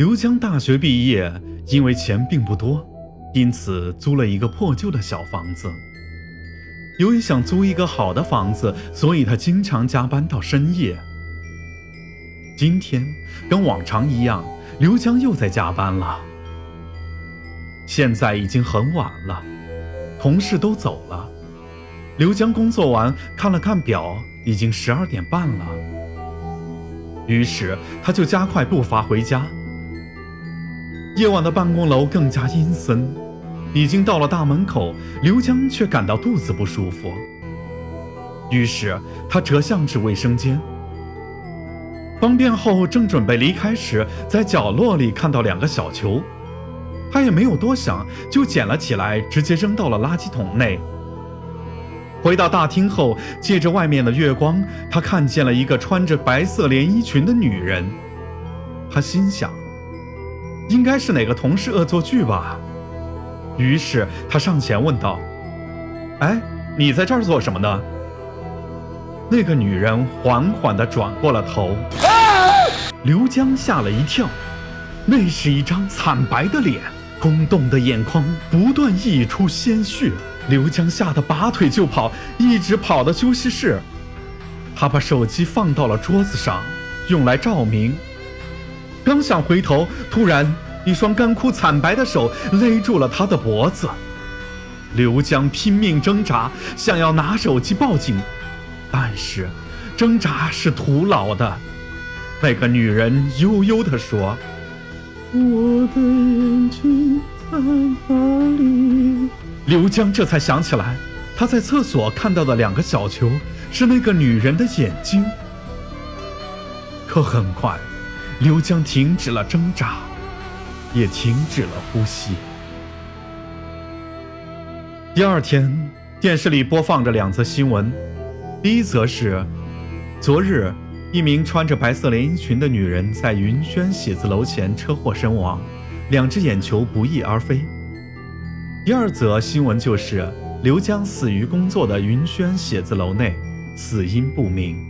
刘江大学毕业，因为钱并不多，因此租了一个破旧的小房子。由于想租一个好的房子，所以他经常加班到深夜。今天跟往常一样，刘江又在加班了。现在已经很晚了，同事都走了。刘江工作完，看了看表，已经十二点半了。于是他就加快步伐回家。夜晚的办公楼更加阴森，已经到了大门口，刘江却感到肚子不舒服。于是他折向至卫生间。方便后，正准备离开时，在角落里看到两个小球，他也没有多想，就捡了起来，直接扔到了垃圾桶内。回到大厅后，借着外面的月光，他看见了一个穿着白色连衣裙的女人。他心想，应该是哪个同事恶作剧吧。于是他上前问道：“哎，你在这儿做什么呢？”那个女人缓缓地转过了头。刘江吓了一跳，那是一张惨白的脸，空洞的眼眶不断溢出鲜血。刘江吓得拔腿就跑，一直跑到休息室。他把手机放到了桌子上，用来照明。刚想回头，突然一双干枯惨白的手勒住了他的脖子。刘江拼命挣扎，想要拿手机报警，但是挣扎是徒劳的。那个女人悠悠地说：“我的眼睛在哪里？”刘江这才想起来，他在厕所看到的两个小球是那个女人的眼睛。可很快，刘江停止了挣扎，也停止了呼吸。第二天，电视里播放着两则新闻，第一则是昨日。一名穿着白色连衣裙的女人在云轩写字楼前车祸身亡，两只眼球不翼而飞。第二则新闻就是刘江死于工作的云轩写字楼内，死因不明。